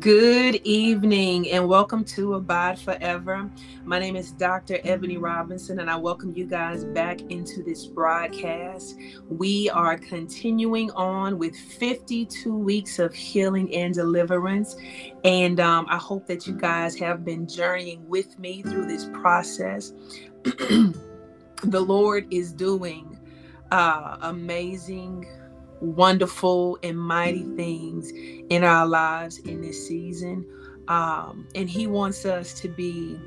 Good evening and welcome to Abide Forever. My name is Dr. Ebony Robinson and I welcome you guys back into this broadcast. We are continuing on with 52 weeks of healing and deliverance. And um, I hope that you guys have been journeying with me through this process. the Lord is doing uh, amazing wonderful and mighty things in our lives in this season. Um, and He wants us to be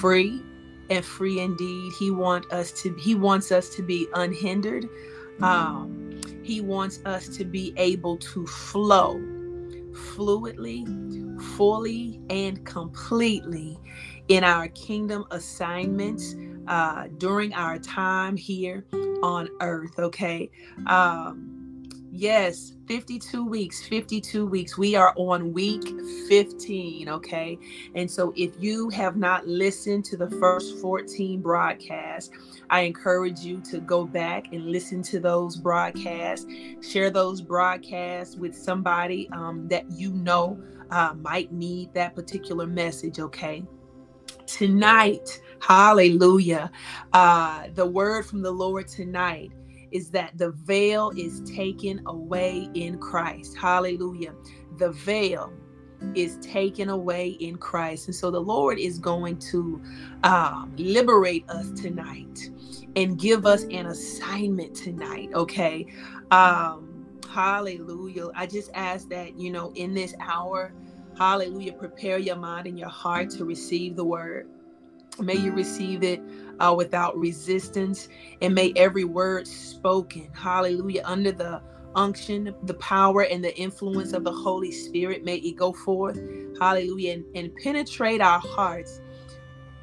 free and free indeed. He want us to He wants us to be unhindered. Um, he wants us to be able to flow fluidly, fully, and completely in our kingdom assignments uh, during our time here on earth. Okay. Um, Yes, 52 weeks, 52 weeks. We are on week 15, okay? And so if you have not listened to the first 14 broadcasts, I encourage you to go back and listen to those broadcasts, share those broadcasts with somebody um, that you know uh, might need that particular message, okay? Tonight, hallelujah, uh, the word from the Lord tonight is that the veil is taken away in Christ. Hallelujah. The veil is taken away in Christ. And so the Lord is going to um, liberate us tonight and give us an assignment tonight. Okay. Um, hallelujah. I just ask that, you know, in this hour, hallelujah, prepare your mind and your heart to receive the word. May you receive it uh, without resistance, and may every word spoken, hallelujah, under the unction, the power, and the influence of the Holy Spirit, may it go forth, hallelujah, and, and penetrate our hearts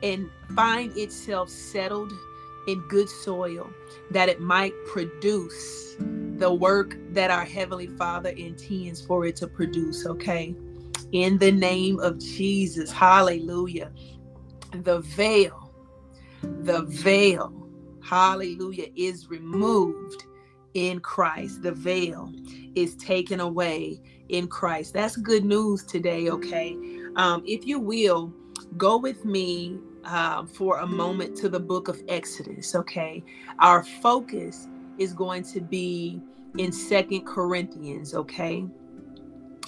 and find itself settled in good soil, that it might produce the work that our Heavenly Father intends for it to produce, okay? In the name of Jesus, hallelujah the veil, the veil, hallelujah, is removed in Christ. The veil is taken away in Christ. That's good news today, okay? Um, if you will, go with me uh, for a moment to the book of Exodus, okay? Our focus is going to be in Second Corinthians, okay?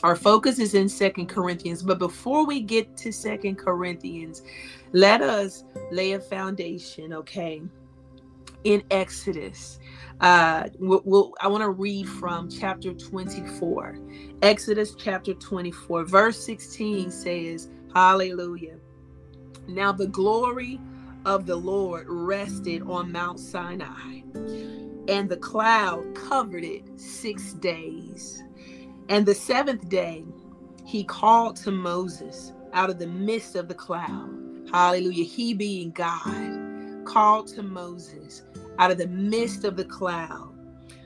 Our focus is in Second Corinthians, but before we get to Second Corinthians, let us lay a foundation, okay? In Exodus, uh, we'll, we'll, I want to read from chapter 24. Exodus chapter 24, verse 16 says, Hallelujah. Now the glory of the Lord rested on Mount Sinai, and the cloud covered it six days. And the seventh day, he called to Moses out of the midst of the cloud. Hallelujah. He being God called to Moses out of the midst of the cloud.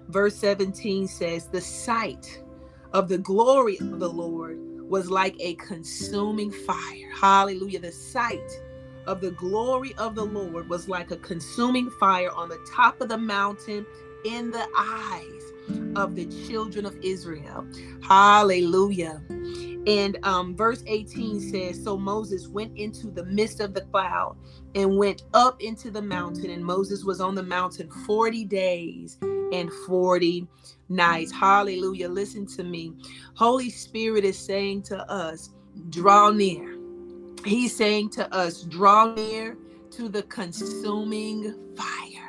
Verse 17 says, The sight of the glory of the Lord was like a consuming fire. Hallelujah. The sight of the glory of the Lord was like a consuming fire on the top of the mountain in the eyes of the children of Israel. Hallelujah. And um, verse 18 says So Moses went into the midst of the cloud and went up into the mountain, and Moses was on the mountain 40 days and 40 nights. Hallelujah. Listen to me. Holy Spirit is saying to us, Draw near. He's saying to us, Draw near to the consuming fire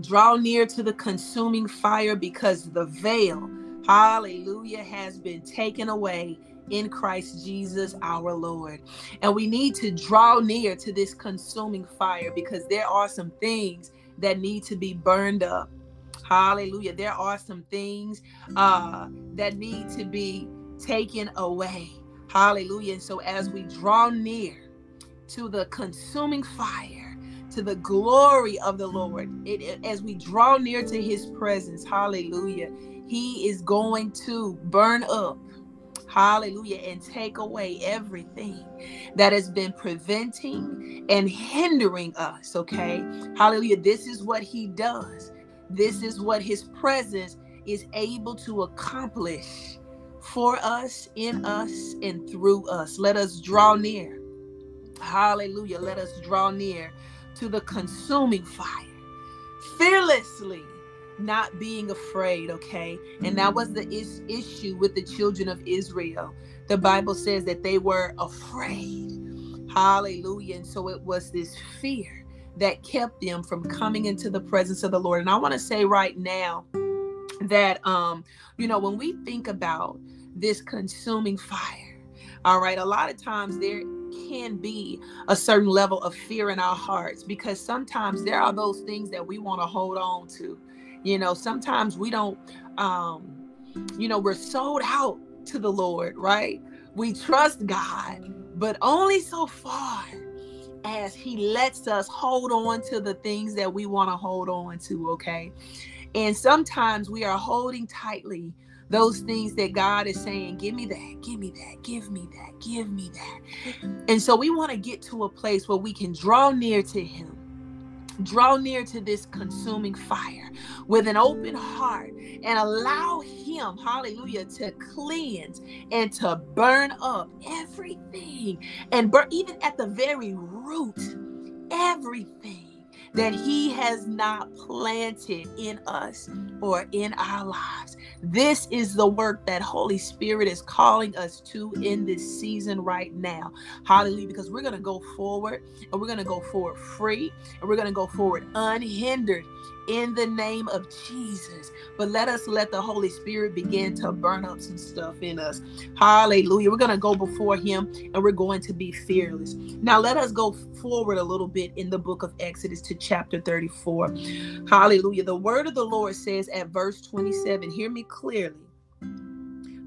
Draw near to the consuming fire because the veil, hallelujah, has been taken away in Christ Jesus our Lord. And we need to draw near to this consuming fire because there are some things that need to be burned up. Hallelujah. There are some things uh, that need to be taken away. Hallelujah. And so as we draw near to the consuming fire, to the glory of the Lord. It, it, as we draw near to his presence, hallelujah, he is going to burn up, hallelujah, and take away everything that has been preventing and hindering us, okay? Hallelujah. This is what he does, this is what his presence is able to accomplish for us, in us, and through us. Let us draw near. Hallelujah. Let us draw near to the consuming fire fearlessly not being afraid, okay? And that was the is- issue with the children of Israel. The Bible says that they were afraid. Hallelujah. And so it was this fear that kept them from coming into the presence of the Lord. And I want to say right now that um you know when we think about this consuming fire, all right, a lot of times there can be a certain level of fear in our hearts because sometimes there are those things that we want to hold on to you know, sometimes we don't, um, you know, we're sold out to the Lord, right? We trust God, but only so far as He lets us hold on to the things that we want to hold on to, okay? And sometimes we are holding tightly those things that God is saying, give me that, give me that, give me that, give me that. And so we want to get to a place where we can draw near to Him Draw near to this consuming fire with an open heart and allow Him, hallelujah, to cleanse and to burn up everything and burn, even at the very root, everything that He has not planted in us or in our lives. This is the work that Holy Spirit is calling us to in this season right now. Hallelujah. Because we're going to go forward and we're going to go forward free and we're going to go forward unhindered in the name of Jesus. But let us let the Holy Spirit begin to burn up some stuff in us. Hallelujah. We're going to go before Him and we're going to be fearless. Now, let us go forward a little bit in the book of Exodus to chapter 34. Hallelujah. The word of the Lord says at verse 27, hear me clearly.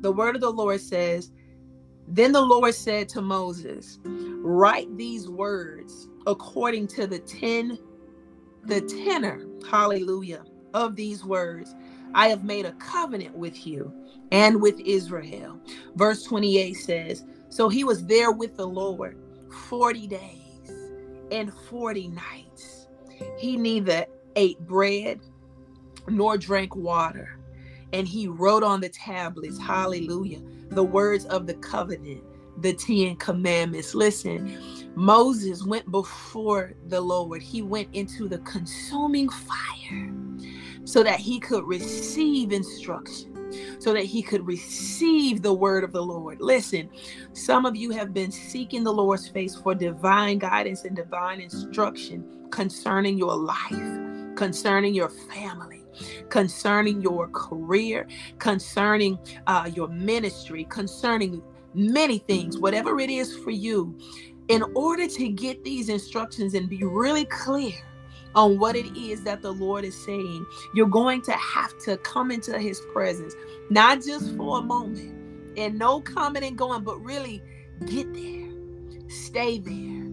The word of the Lord says, Then the Lord said to Moses, Write these words according to the 10 the tenor, hallelujah, of these words. I have made a covenant with you and with Israel. Verse 28 says, So he was there with the Lord 40 days and 40 nights. He neither ate bread nor drank water. And he wrote on the tablets, hallelujah, the words of the covenant, the 10 commandments. Listen, Moses went before the Lord, he went into the consuming fire so that he could receive instruction. So that he could receive the word of the Lord. Listen, some of you have been seeking the Lord's face for divine guidance and divine instruction concerning your life, concerning your family, concerning your career, concerning uh, your ministry, concerning many things, whatever it is for you in order to get these instructions and be really clear on what it is that the Lord is saying, you're going to have to come into his presence, not just for a moment and no coming and going, but really get there, stay there,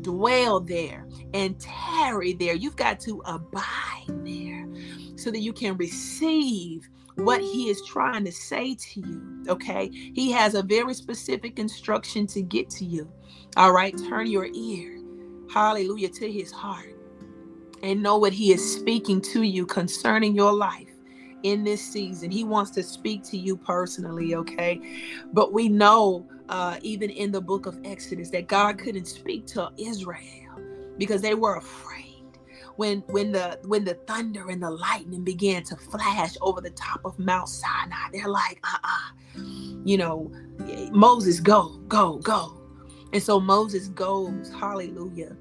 dwell there, and tarry there. You've got to abide there so that you can receive what he is trying to say to you. Okay. He has a very specific instruction to get to you. All right, turn your ear, hallelujah, to his heart and know what he is speaking to you concerning your life in this season. He wants to speak to you personally, okay? But we know, uh, even in the book of Exodus, that God couldn't speak to Israel because they were afraid. When when the when the thunder and the lightning began to flash over the top of Mount Sinai, they're like, uh-uh, you know, Moses, go, go, go. And so Moses goes, hallelujah,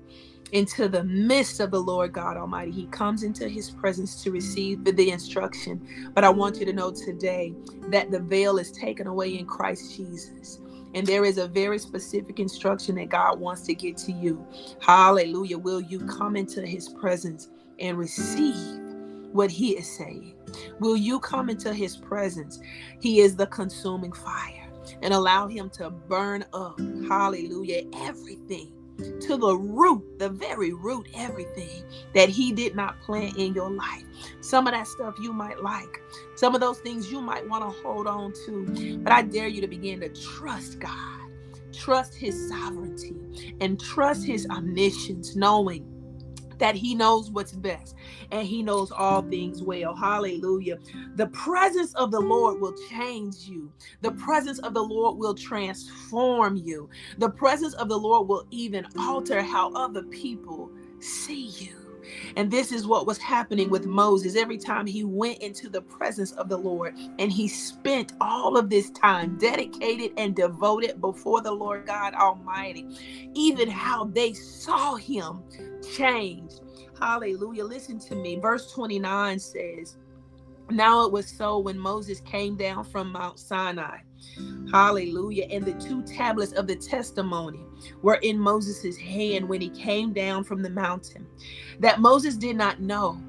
into the midst of the Lord God Almighty. He comes into his presence to receive the instruction. But I want you to know today that the veil is taken away in Christ Jesus. And there is a very specific instruction that God wants to get to you. Hallelujah. Will you come into his presence and receive what he is saying? Will you come into his presence? He is the consuming fire and allow Him to burn up, hallelujah, everything to the root, the very root, everything that He did not plant in your life. Some of that stuff you might like, some of those things you might want to hold on to, but I dare you to begin to trust God, trust His sovereignty, and trust His omniscience, knowing that he knows what's best and he knows all things well. Hallelujah. The presence of the Lord will change you. The presence of the Lord will transform you. The presence of the Lord will even alter how other people see you. And this is what was happening with Moses every time he went into the presence of the Lord and he spent all of this time dedicated and devoted before the Lord God Almighty. Even how they saw him changed. Hallelujah. Listen to me. Verse 29 says, Now it was so when Moses came down from Mount Sinai. Hallelujah. And the two tablets of the testimony were in Moses' hand when he came down from the mountain. That Moses did not know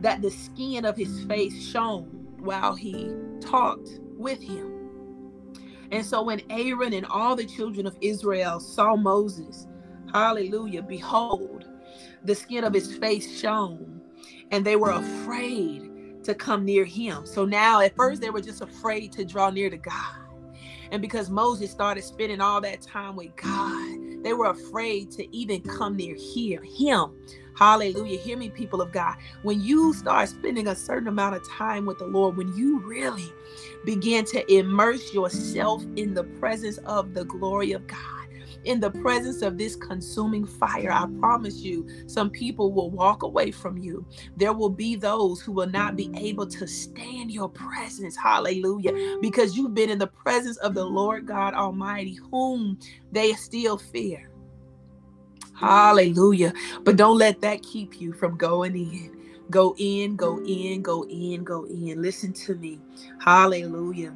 that the skin of his face shone while he talked with him. And so when Aaron and all the children of Israel saw Moses, hallelujah, behold, the skin of his face shone, and they were afraid to come near him. So now, at first, they were just afraid to draw near to God. And because Moses started spending all that time with God, they were afraid to even come near him. Hallelujah. Hear me, people of God. When you start spending a certain amount of time with the Lord, when you really begin to immerse yourself in the presence of the glory of God, in the presence of this consuming fire, I promise you, some people will walk away from you. There will be those who will not be able to stand your presence. Hallelujah. Because you've been in the presence of the Lord God Almighty, whom they still fear. Hallelujah. But don't let that keep you from going in. Go in, go in, go in, go in. Listen to me. Hallelujah.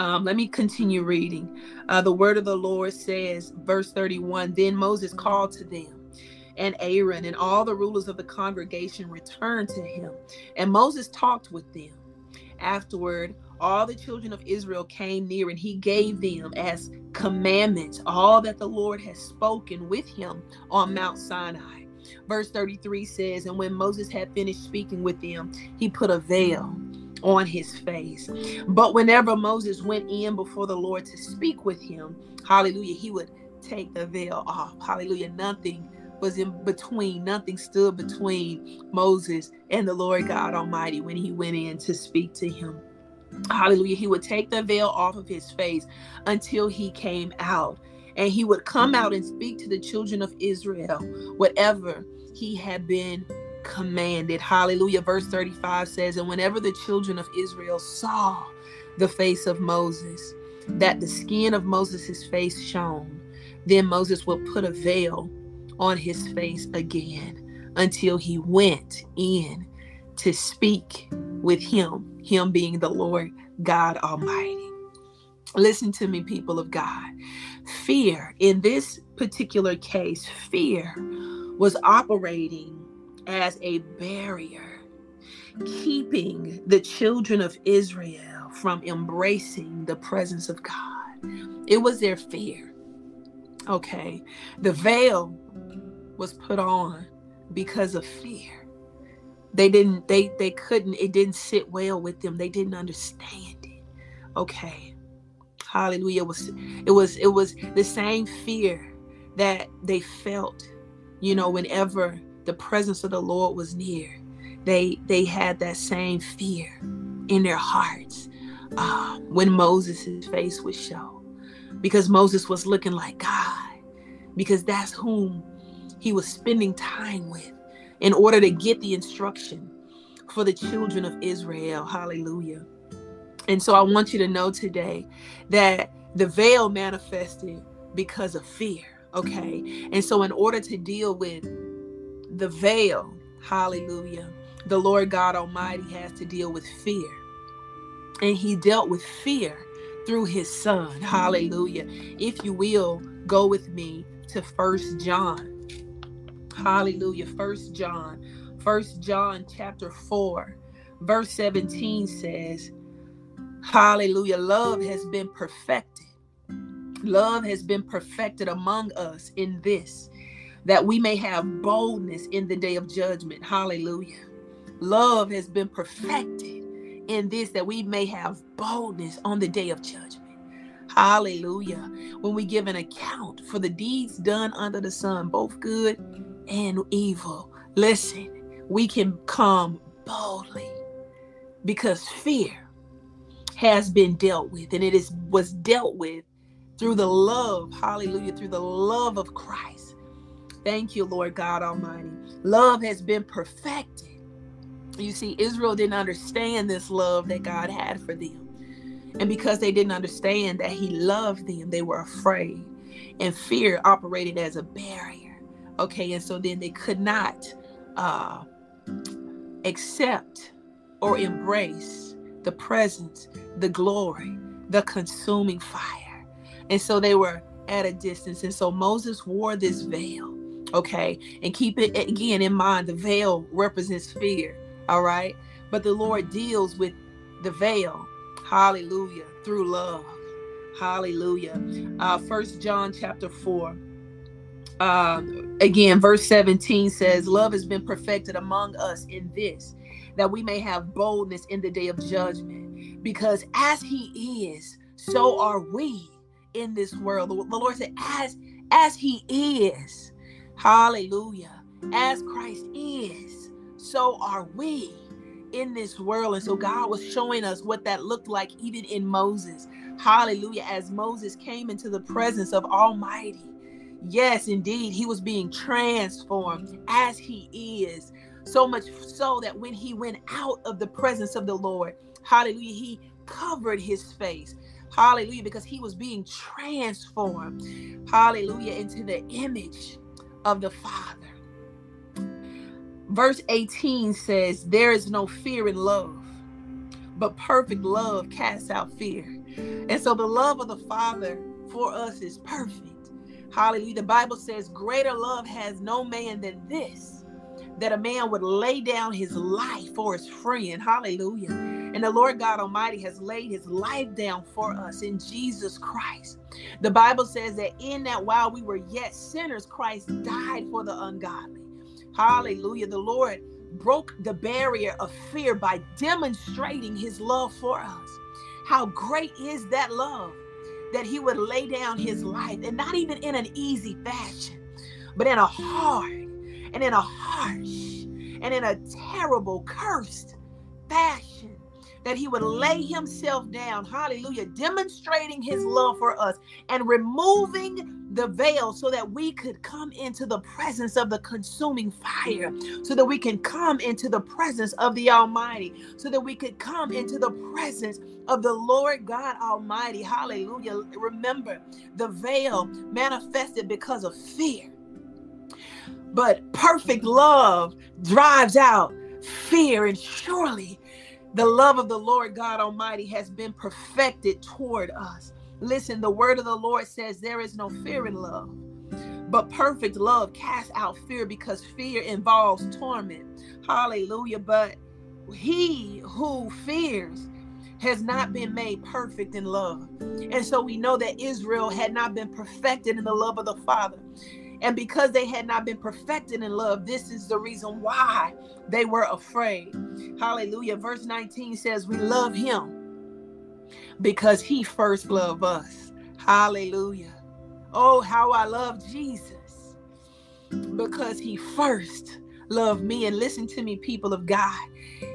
Um, let me continue reading. Uh, the word of the Lord says, verse 31 Then Moses called to them, and Aaron and all the rulers of the congregation returned to him. And Moses talked with them. Afterward, all the children of Israel came near, and he gave them as commandments all that the Lord has spoken with him on Mount Sinai. Verse 33 says, And when Moses had finished speaking with them, he put a veil on his face. But whenever Moses went in before the Lord to speak with him, hallelujah, he would take the veil off. Hallelujah. Nothing was in between, nothing stood between Moses and the Lord God Almighty when he went in to speak to him. Hallelujah. He would take the veil off of his face until he came out. And he would come out and speak to the children of Israel, whatever he had been commanded. Hallelujah. Verse 35 says, And whenever the children of Israel saw the face of Moses, that the skin of Moses' face shone, then Moses would put a veil on his face again until he went in to speak with him, him being the Lord God Almighty. Listen to me, people of God. Fear, in this particular case, fear was operating as a barrier, keeping the children of Israel from embracing the presence of God. It was their fear. Okay. The veil was put on because of fear. They didn't, they they couldn't, it didn't sit well with them. They didn't understand it. Okay. Hallelujah. It was it was it was the same fear that they felt, you know, whenever the presence of the Lord was near, they they had that same fear in their hearts uh, when Moses' face would show, because Moses was looking like God, because that's whom he was spending time with in order to get the instruction for the children of Israel. Hallelujah. And so I want you to know today that the veil manifested because of fear. Okay. And so, in order to deal with the veil, hallelujah, the Lord God Almighty has to deal with fear. And he dealt with fear through his son. Hallelujah. If you will, go with me to First John. Hallelujah. First John. First John chapter 4, verse 17 says, Hallelujah. Love has been perfected. Love has been perfected among us in this that we may have boldness in the day of judgment. Hallelujah. Love has been perfected in this that we may have boldness on the day of judgment. Hallelujah. When we give an account for the deeds done under the sun, both good and evil. Listen, we can come boldly because fear has been dealt with and it is was dealt with through the love hallelujah through the love of christ thank you lord god almighty. Love has been perfected. You see israel didn't understand this love that god had for them. And because they didn't understand that he loved them they were afraid. And fear operated as a barrier. Okay and so then they could not uh accept or embrace the presence, the glory, the consuming fire. And so they were at a distance. And so Moses wore this veil, okay? And keep it again in mind the veil represents fear, all right? But the Lord deals with the veil, hallelujah, through love. Hallelujah. Uh, First John chapter 4. Uh, again, verse 17 says, Love has been perfected among us in this, that we may have boldness in the day of judgment. Because as he is, so are we in this world. The Lord said, as as he is, hallelujah, as Christ is, so are we in this world. And so God was showing us what that looked like even in Moses. Hallelujah. As Moses came into the presence of Almighty. Yes, indeed, he was being transformed as he is so much so that when he went out of the presence of the Lord, hallelujah, he covered his face. Hallelujah, because he was being transformed, hallelujah, into the image of the Father. Verse 18 says, There is no fear in love, but perfect love casts out fear. And so the love of the Father for us is perfect. Hallelujah. The Bible says, Greater love has no man than this that a man would lay down his life for his friend. Hallelujah. And the Lord God Almighty has laid his life down for us in Jesus Christ. The Bible says that in that while we were yet sinners, Christ died for the ungodly. Hallelujah. The Lord broke the barrier of fear by demonstrating his love for us. How great is that love that he would lay down his life and not even in an easy fashion, but in a hard and in a harsh and in a terrible, cursed fashion that he would lay himself down, hallelujah, demonstrating his love for us and removing the veil so that we could come into the presence of the consuming fire, so that we can come into the presence of the Almighty, so that we could come into the presence of the Lord God Almighty, hallelujah. Remember, the veil manifested because of fear. But perfect love drives out fear, and surely the love of the Lord God Almighty has been perfected toward us. Listen, the word of the Lord says there is no fear in love, but perfect love casts out fear because fear involves torment. Hallelujah. But he who fears has not been made perfect in love. And so we know that Israel had not been perfected in the love of the Father. And because they had not been perfected in love, this is the reason why they were afraid. Hallelujah. Verse 19 says, We love him because he first loved us. Hallelujah. Oh, how I love Jesus because he first loved me. And listen to me, people of God.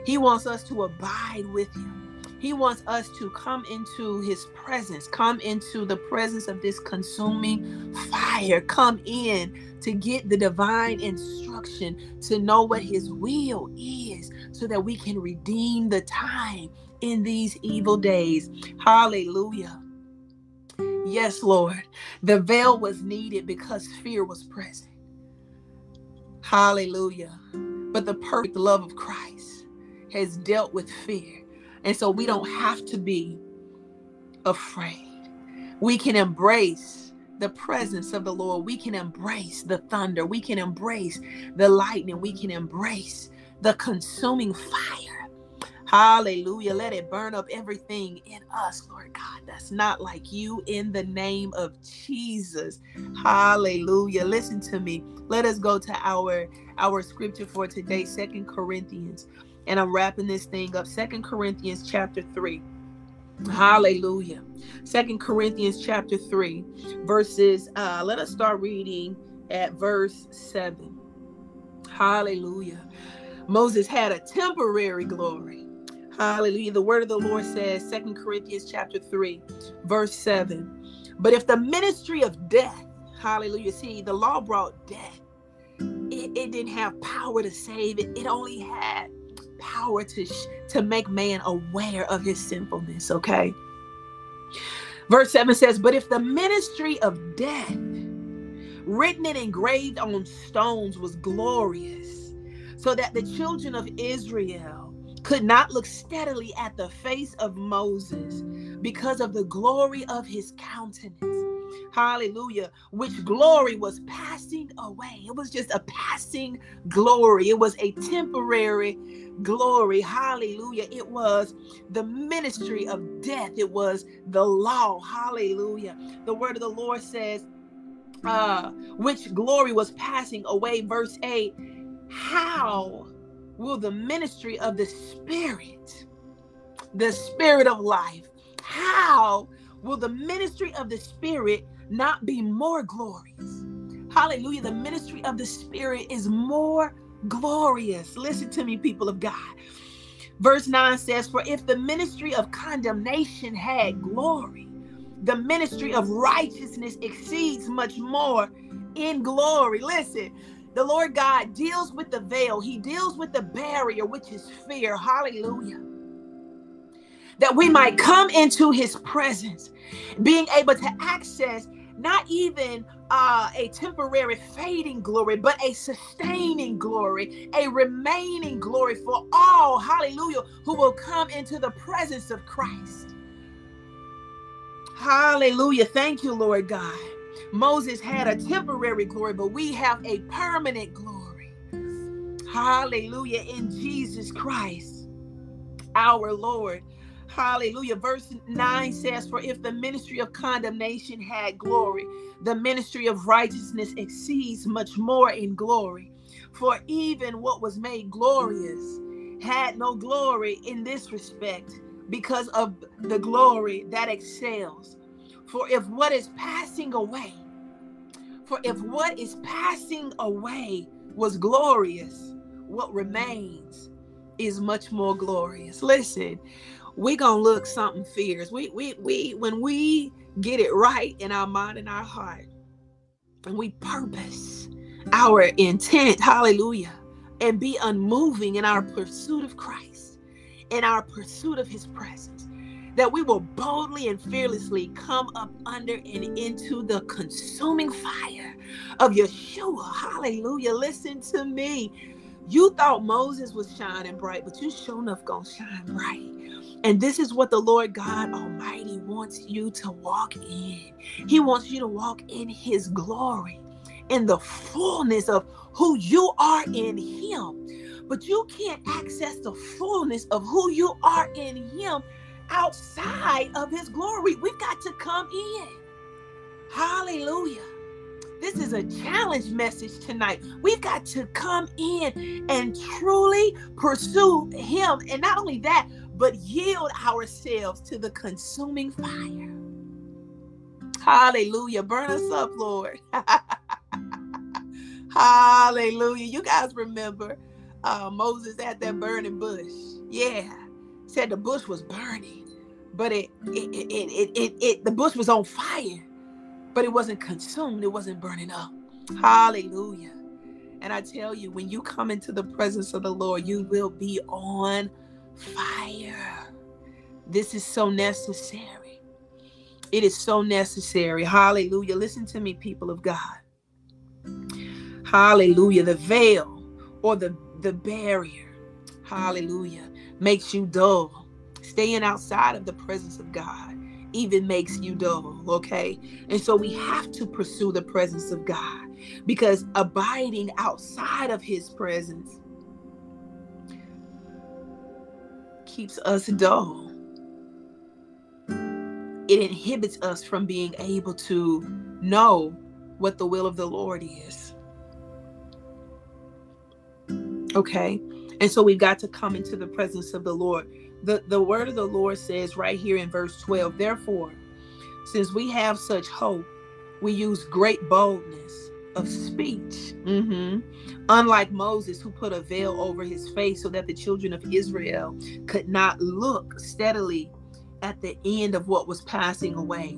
He wants us to abide with him. He wants us to come into his presence, come into the presence of this consuming fire, come in to get the divine instruction, to know what his will is, so that we can redeem the time in these evil days. Hallelujah. Yes, Lord. The veil was needed because fear was present. Hallelujah. But the perfect love of Christ has dealt with fear and so we don't have to be afraid. We can embrace the presence of the Lord. We can embrace the thunder. We can embrace the lightning. We can embrace the consuming fire. Hallelujah. Let it burn up everything in us, Lord God. That's not like you in the name of Jesus. Hallelujah. Listen to me. Let us go to our our scripture for today, Second Corinthians and I'm wrapping this thing up. Second Corinthians chapter 3. Hallelujah. Second Corinthians chapter 3, verses, uh, let us start reading at verse 7. Hallelujah. Moses had a temporary glory. Hallelujah. The word of the Lord says, Second Corinthians chapter 3, verse 7. But if the ministry of death, hallelujah, see, the law brought death. It, it didn't have power to save it. It only had power to sh- to make man aware of his sinfulness, okay? Verse 7 says, But if the ministry of death, written and engraved on stones, was glorious, so that the children of Israel could not look steadily at the face of Moses because of the glory of his countenance. Hallelujah. Which glory was passing away. It was just a passing glory. It was a temporary glory. Hallelujah. It was the ministry of death. It was the law. Hallelujah. The word of the Lord says, uh, which glory was passing away. Verse 8 How will the ministry of the Spirit, the Spirit of life, how will the ministry of the Spirit not be more glorious? Hallelujah. The ministry of the Spirit is more glorious. Listen to me, people of God. Verse 9 says, For if the ministry of condemnation had glory, the ministry of righteousness exceeds much more in glory. Listen, the Lord God deals with the veil, He deals with the barrier, which is fear. Hallelujah. That we might come into His presence, being able to access not even uh, a temporary fading glory, but a sustaining glory, a remaining glory for all, hallelujah, who will come into the presence of Christ. Hallelujah. Thank you, Lord God. Moses had a temporary glory, but we have a permanent glory. Hallelujah. In Jesus Christ, our Lord. Hallelujah. Verse 9 says, For if the ministry of condemnation had glory, the ministry of righteousness exceeds much more in glory. For even what was made glorious had no glory in this respect because of the glory that excels. For if what is passing away, for if what is passing away was glorious, what remains is much more glorious. Listen, we gonna look something fierce. We we we when we get it right in our mind and our heart, and we purpose our intent, hallelujah, and be unmoving in our pursuit of Christ, in our pursuit of his presence, that we will boldly and fearlessly come up under and into the consuming fire of Yeshua. Hallelujah. Listen to me. You thought Moses was shining bright, but you sure enough gonna shine bright. And this is what the Lord God Almighty wants you to walk in. He wants you to walk in His glory, in the fullness of who you are in Him. But you can't access the fullness of who you are in Him outside of His glory. We've got to come in. Hallelujah. This is a challenge message tonight. We've got to come in and truly pursue Him. And not only that, but yield ourselves to the consuming fire. Hallelujah. Burn us up, Lord. Hallelujah. You guys remember uh, Moses at that burning bush. Yeah. Said the bush was burning, but it it, it it it it the bush was on fire, but it wasn't consumed, it wasn't burning up. Hallelujah. And I tell you, when you come into the presence of the Lord, you will be on fire. This is so necessary. It is so necessary. Hallelujah. Listen to me, people of God. Hallelujah. The veil or the, the barrier, hallelujah, makes you dull. Staying outside of the presence of God even makes you dull, okay? And so we have to pursue the presence of God because abiding outside of his presence keeps us dull. It inhibits us from being able to know what the will of the Lord is. Okay? And so we've got to come into the presence of the Lord. The, the word of the Lord says right here in verse 12, therefore, since we have such hope, we use great boldness of speech. Mm-hmm. Unlike Moses, who put a veil over his face so that the children of Israel could not look steadily at the end of what was passing away.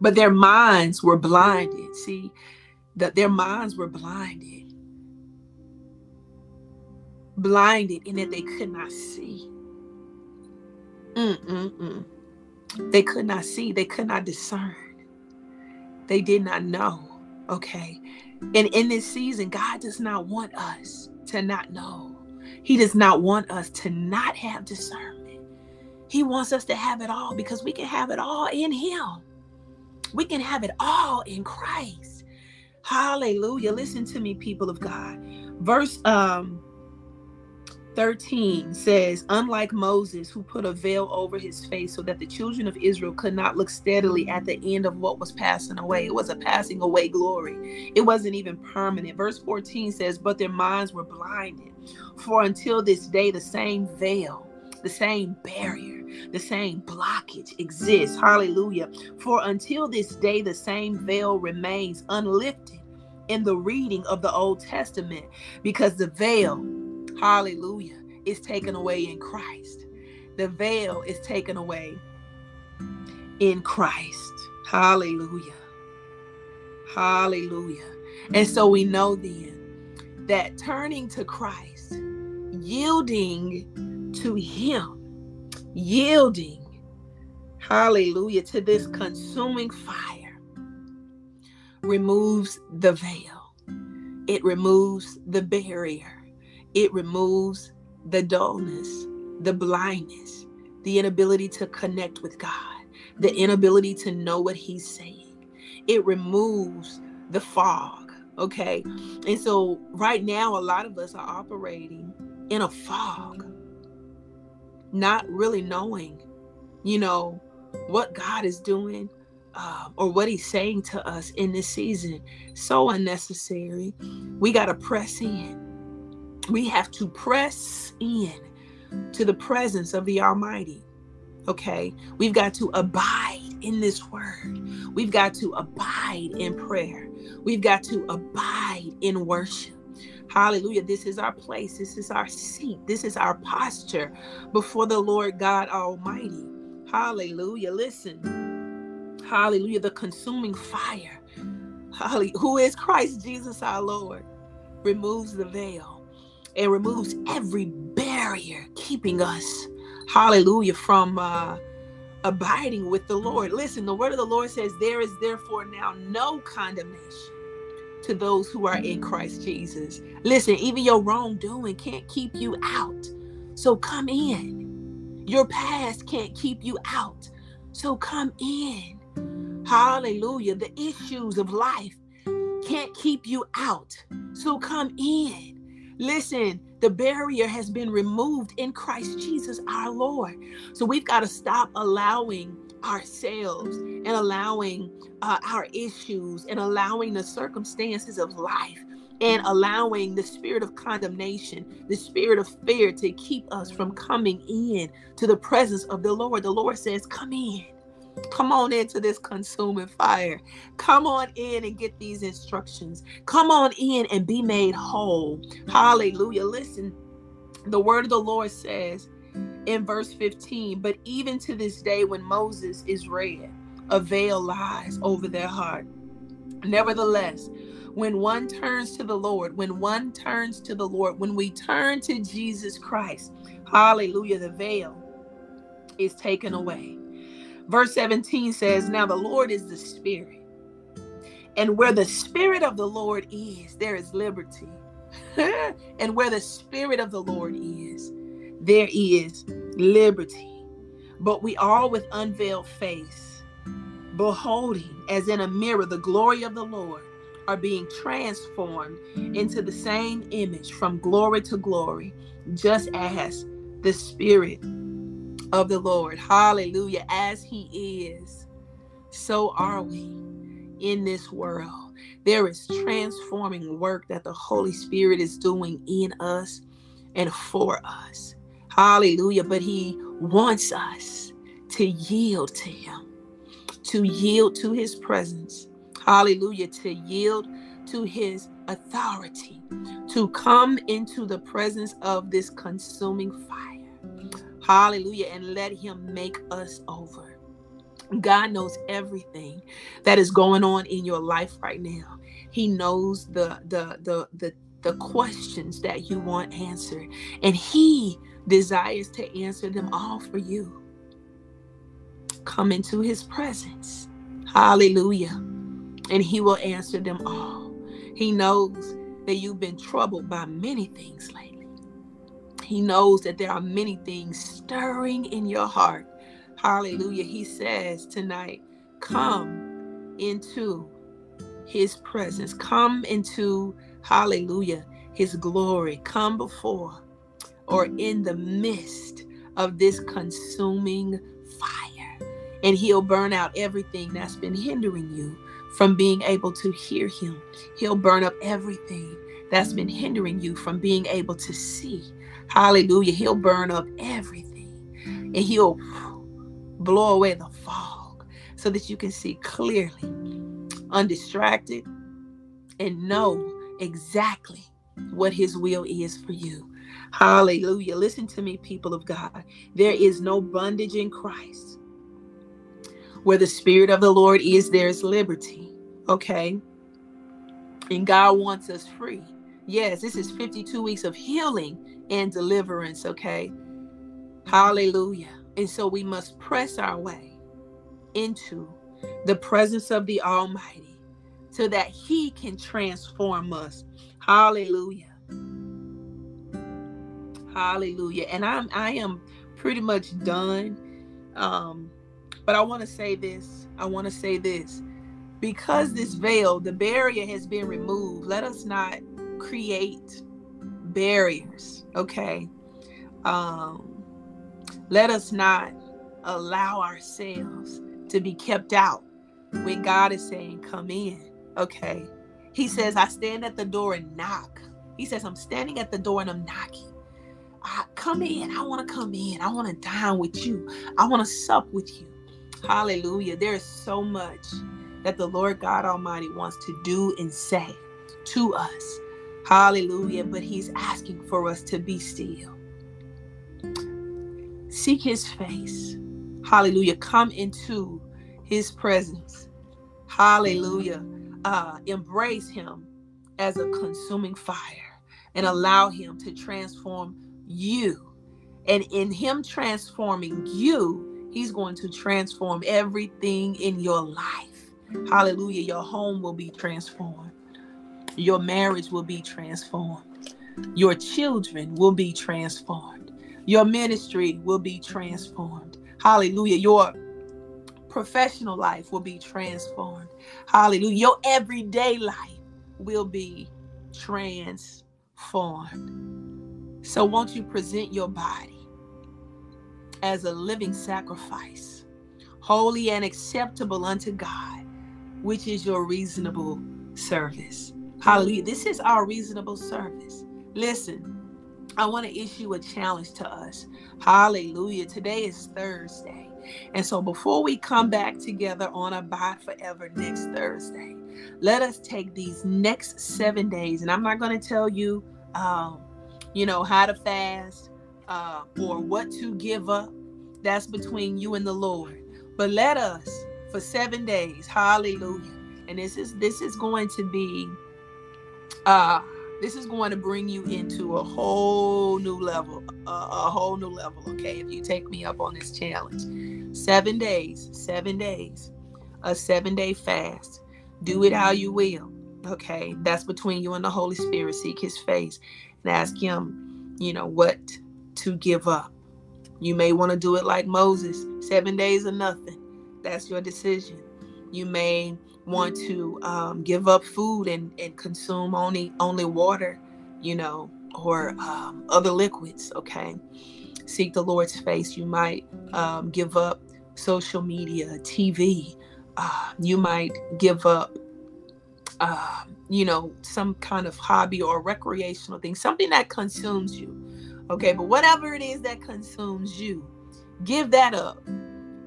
But their minds were blinded. See, that their minds were blinded. Blinded in that they could not see. Mm-mm-mm. They could not see, they could not discern. They did not know. Okay. And in this season, God does not want us to not know. He does not want us to not have discernment. He wants us to have it all because we can have it all in Him. We can have it all in Christ. Hallelujah. Listen to me, people of God. Verse um 13 says, Unlike Moses, who put a veil over his face so that the children of Israel could not look steadily at the end of what was passing away. It was a passing away glory, it wasn't even permanent. Verse 14 says, But their minds were blinded. For until this day, the same veil, the same barrier, the same blockage exists. Hallelujah. For until this day, the same veil remains unlifted in the reading of the Old Testament because the veil hallelujah, is taken away in Christ. The veil is taken away in Christ. Hallelujah. Hallelujah. And so we know then that turning to Christ, yielding to Him, yielding, hallelujah, to this consuming fire removes the veil, it removes the barrier it removes the dullness, the blindness, the inability to connect with God, the inability to know what He's saying. It removes the fog. Okay. And so, right now, a lot of us are operating in a fog, not really knowing, you know, what God is doing, uh, or what he's saying to us in this season so unnecessary we got to press in we have to press in to the presence of the Almighty. Okay, we've got to abide in this word. We've got to abide in prayer. We've got to abide in worship. Hallelujah. This is our place. This is our seat. This is our posture before the Lord God Almighty. Hallelujah. Listen. Hallelujah. The consuming fire. Hallelujah. Who is Christ Jesus our Lord? Removes the veil and removes every barrier keeping us, hallelujah, from uh, abiding with the Lord. Listen, the word of the Lord says, There is therefore now no condemnation to those who are in Christ Jesus. Listen, even your wrongdoing can't keep you out. So come in. Your past can't keep you out. So come in. Hallelujah. The issues of life can't keep you out. So come in. Listen, the barrier has been removed in Christ Jesus our Lord. So we've got to stop allowing ourselves and allowing uh, our issues and allowing the circumstances of life and allowing the spirit of condemnation, the spirit of fear to keep us from coming in to the presence of the Lord. The Lord says, Come in. Come on into this consuming fire. Come on in and get these instructions. Come on in and be made whole. Hallelujah. Listen, the word of the Lord says in verse 15, but even to this day, when Moses is read, a veil lies over their heart. Nevertheless, when one turns to the Lord, when one turns to the Lord, when we turn to Jesus Christ, hallelujah, the veil is taken away. Verse 17 says, Now the Lord is the Spirit. And where the Spirit of the Lord is, there is liberty. and where the Spirit of the Lord is, there is liberty. But we all with unveiled face, beholding as in a mirror the glory of the Lord, are being transformed into the same image from glory to glory, just as the Spirit of the Lord. Hallelujah. As He is, so are we in this world. There is transforming work that the Holy Spirit is doing in us and for us. Hallelujah. But He wants us to yield to Him, to yield to His presence. Hallelujah. To yield to his authority to come into the presence of this consuming fire. Hallelujah. And let him make us over. God knows everything that is going on in your life right now. He knows the the the the the questions that you want answered and he desires to answer them all for you. Come into his presence. Hallelujah. And he will answer them all. He knows that you've been troubled by many things lately. He knows that there are many things stirring in your heart. Hallelujah. He says tonight, come into his presence. Come into, hallelujah, his glory. Come before or in the midst of this consuming fire. And he'll burn out everything that's been hindering you from being able to hear him. He'll burn up everything that's been hindering you from being able to see. Hallelujah. He'll burn up everything and he'll blow away the fog so that you can see clearly, undistracted, and know exactly what his will is for you. Hallelujah. Listen to me, people of God. There is no bondage in Christ. Where the Spirit of the Lord is, there's liberty. Okay? And God wants us free. Yes, this is 52 weeks of healing and deliverance. Okay? Hallelujah. And so we must press our way into the presence of the Almighty so that He can transform us. Hallelujah. Hallelujah. And I'm I am pretty much done. Um, but I want to say this. I want to say this. Because this veil, the barrier has been removed, let us not create barriers. Okay. Um, let us not allow ourselves to be kept out when God is saying, Come in. Okay. He says, I stand at the door and knock. He says, I'm standing at the door and I'm knocking. I, come in. I want to come in. I want to dine with you. I want to sup with you. Hallelujah. There is so much that the Lord God Almighty wants to do and say to us. Hallelujah. But He's asking for us to be still. Seek His face. Hallelujah. Come into His presence. Hallelujah. Uh, embrace Him as a consuming fire and allow Him to transform you. And in Him transforming you, He's going to transform everything in your life. Hallelujah. Your home will be transformed, your marriage will be transformed, your children will be transformed, your ministry will be transformed. Hallelujah. Your professional life will be transformed. Hallelujah. Your everyday life will be transformed. So, won't you present your body as a living sacrifice, holy and acceptable unto God, which is your reasonable service? Hallelujah. This is our reasonable service. Listen, I want to issue a challenge to us. Hallelujah. Today is Thursday. And so before we come back together on Abide Forever next Thursday, let us take these next seven days. And I'm not going to tell you um, you know, how to fast uh, or what to give up. That's between you and the Lord. But let us for seven days, hallelujah. And this is this is going to be uh this is going to bring you into a whole new level, uh, a whole new level, okay? If you take me up on this challenge. 7 days, 7 days. A 7-day fast. Do it how you will. Okay? That's between you and the Holy Spirit. Seek his face and ask him, you know, what to give up. You may want to do it like Moses, seven days or nothing. That's your decision. You may want to um, give up food and, and consume only only water, you know, or um, other liquids. Okay, seek the Lord's face. You might um, give up social media, TV. Uh, you might give up uh, you know, some kind of hobby or recreational thing, something that consumes you. Okay, but whatever it is that consumes you, give that up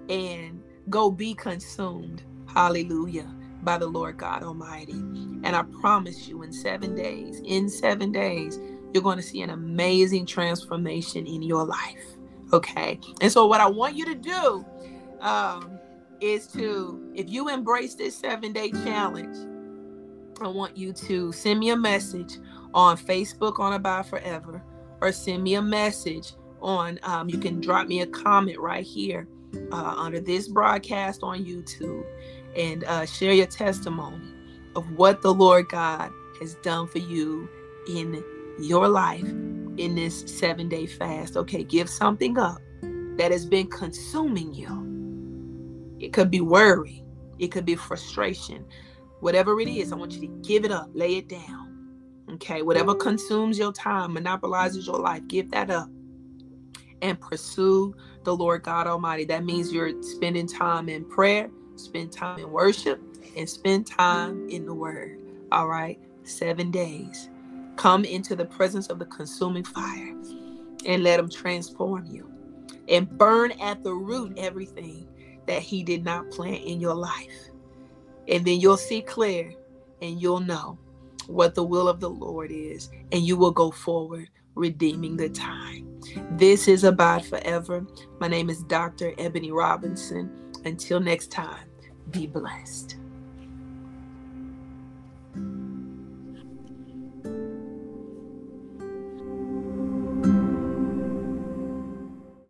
and go be consumed. Hallelujah. By the Lord God Almighty. And I promise you, in seven days, in seven days, you're going to see an amazing transformation in your life. Okay. And so, what I want you to do um, is to, if you embrace this seven day challenge, I want you to send me a message on Facebook on Abide Forever or send me a message on, um, you can drop me a comment right here uh, under this broadcast on YouTube and uh, share your testimony of what the Lord God has done for you in your life in this seven day fast. Okay, give something up that has been consuming you. It could be worry, it could be frustration. Whatever it is, I want you to give it up, lay it down. Okay, whatever consumes your time, monopolizes your life, give that up and pursue the Lord God Almighty. That means you're spending time in prayer, spend time in worship, and spend time in the Word. All right, seven days. Come into the presence of the consuming fire and let Him transform you and burn at the root everything that He did not plant in your life. And then you'll see clear and you'll know what the will of the Lord is, and you will go forward redeeming the time. This is Abide Forever. My name is Dr. Ebony Robinson. Until next time, be blessed.